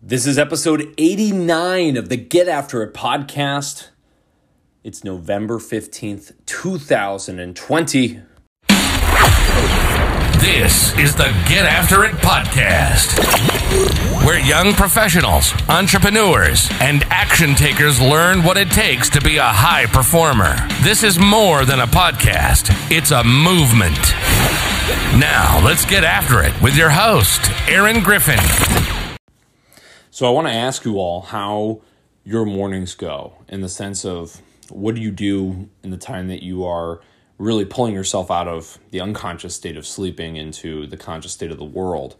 This is episode 89 of the Get After It podcast. It's November 15th, 2020. This is the Get After It podcast, where young professionals, entrepreneurs, and action takers learn what it takes to be a high performer. This is more than a podcast, it's a movement. Now, let's get after it with your host, Aaron Griffin. So, I want to ask you all how your mornings go in the sense of what do you do in the time that you are really pulling yourself out of the unconscious state of sleeping into the conscious state of the world.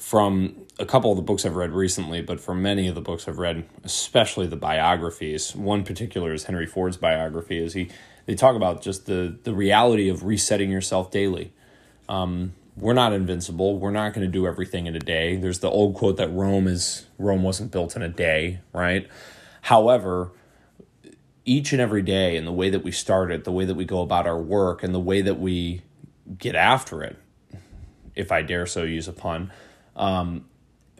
From a couple of the books I've read recently, but from many of the books I've read, especially the biographies, one particular is Henry Ford's biography, is he they talk about just the the reality of resetting yourself daily. Um, we're not invincible. We're not going to do everything in a day. There's the old quote that Rome is Rome wasn't built in a day, right? However, each and every day and the way that we start it, the way that we go about our work, and the way that we get after it, if I dare so use a pun, um,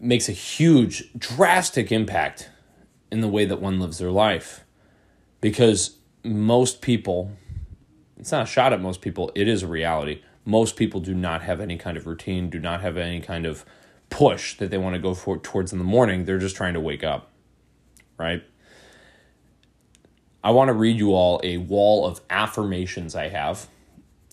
makes a huge, drastic impact in the way that one lives their life. Because most people, it's not a shot at most people, it is a reality. Most people do not have any kind of routine, do not have any kind of push that they want to go for towards in the morning. They're just trying to wake up, right? I want to read you all a wall of affirmations I have.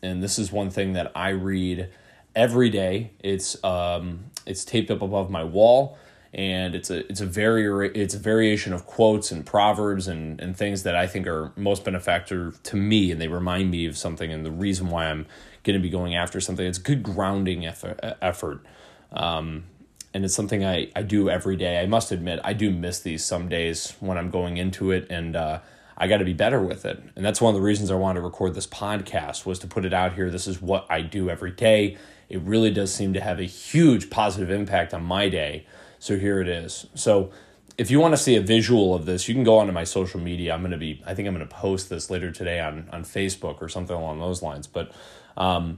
And this is one thing that I read every day. It's um, it's taped up above my wall and it's a it's a very it's a variation of quotes and proverbs and, and things that I think are most benefactor to me and they remind me of something and the reason why I'm going to be going after something. It's good grounding effort, effort. Um, and it's something I, I do every day. I must admit I do miss these some days when I'm going into it and uh, I got to be better with it. And that's one of the reasons I wanted to record this podcast was to put it out here. This is what I do every day. It really does seem to have a huge positive impact on my day. So here it is. So if you want to see a visual of this, you can go onto my social media. I'm going to be, I think I'm going to post this later today on, on Facebook or something along those lines. But um,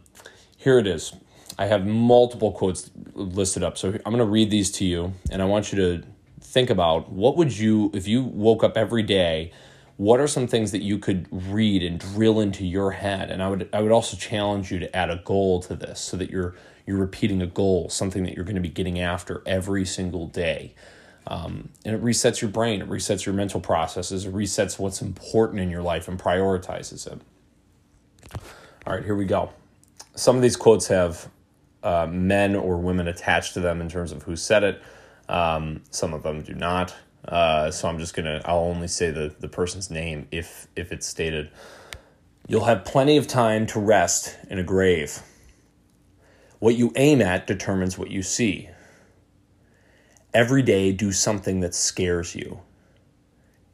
here it is. I have multiple quotes listed up. So I'm going to read these to you, and I want you to think about what would you, if you woke up every day what are some things that you could read and drill into your head and i would i would also challenge you to add a goal to this so that you're you're repeating a goal something that you're going to be getting after every single day. Um, and it resets your brain it resets your mental processes it resets what's important in your life and prioritizes it. All right here we go. Some of these quotes have uh, men or women attached to them in terms of who said it. Um, some of them do not. Uh, so I'm just gonna I'll only say the, the person's name if if it's stated. You'll have plenty of time to rest in a grave. What you aim at determines what you see. Every day do something that scares you.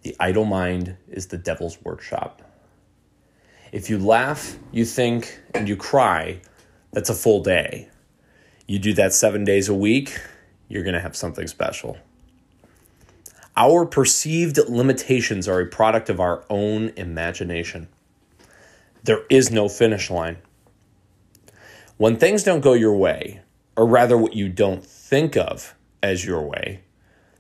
The idle mind is the devil's workshop. If you laugh, you think, and you cry, that's a full day. You do that seven days a week, you're going to have something special. Our perceived limitations are a product of our own imagination. There is no finish line. When things don't go your way, or rather what you don't think of as your way,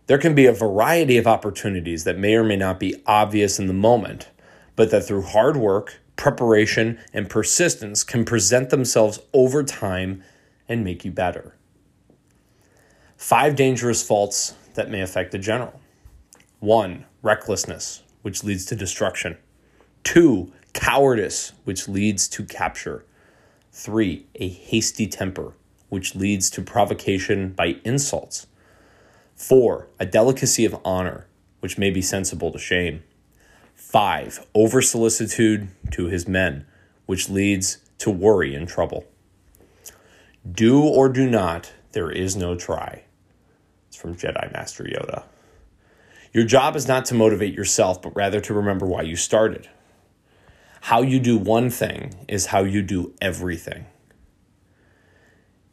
there can be a variety of opportunities that may or may not be obvious in the moment, but that through hard work, preparation, and persistence can present themselves over time and make you better. Five dangerous faults that may affect a general. One, recklessness, which leads to destruction. Two, cowardice, which leads to capture. Three, a hasty temper, which leads to provocation by insults. Four, a delicacy of honor, which may be sensible to shame. Five, over solicitude to his men, which leads to worry and trouble. Do or do not, there is no try. It's from Jedi Master Yoda. Your job is not to motivate yourself, but rather to remember why you started. How you do one thing is how you do everything.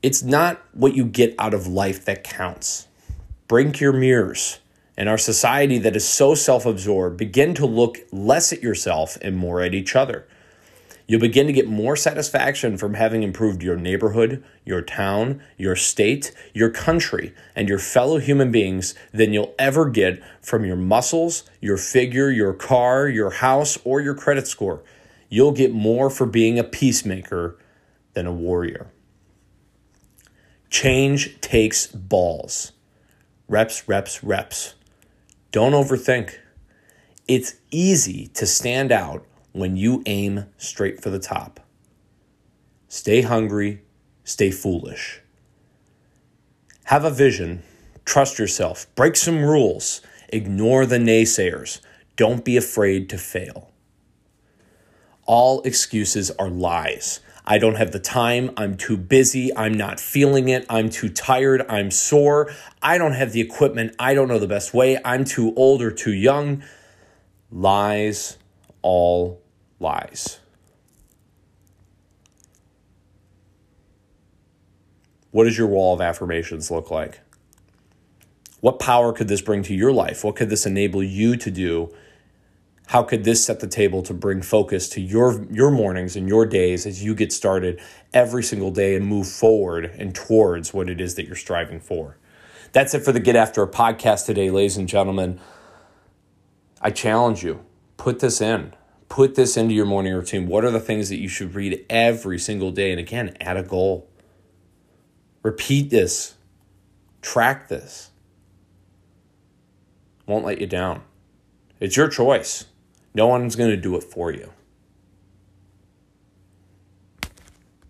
It's not what you get out of life that counts. Break your mirrors. In our society that is so self absorbed, begin to look less at yourself and more at each other. You'll begin to get more satisfaction from having improved your neighborhood, your town, your state, your country, and your fellow human beings than you'll ever get from your muscles, your figure, your car, your house, or your credit score. You'll get more for being a peacemaker than a warrior. Change takes balls. Reps, reps, reps. Don't overthink. It's easy to stand out when you aim straight for the top. Stay hungry, stay foolish. Have a vision, trust yourself, break some rules, ignore the naysayers. Don't be afraid to fail. All excuses are lies. I don't have the time. I'm too busy. I'm not feeling it. I'm too tired. I'm sore. I don't have the equipment. I don't know the best way. I'm too old or too young. Lies, all lies. What does your wall of affirmations look like? What power could this bring to your life? What could this enable you to do? How could this set the table to bring focus to your your mornings and your days as you get started every single day and move forward and towards what it is that you're striving for? That's it for the Get After It podcast today, ladies and gentlemen. I challenge you, put this in put this into your morning routine. What are the things that you should read every single day? And again, add a goal. Repeat this, track this. Won't let you down. It's your choice. No one's going to do it for you.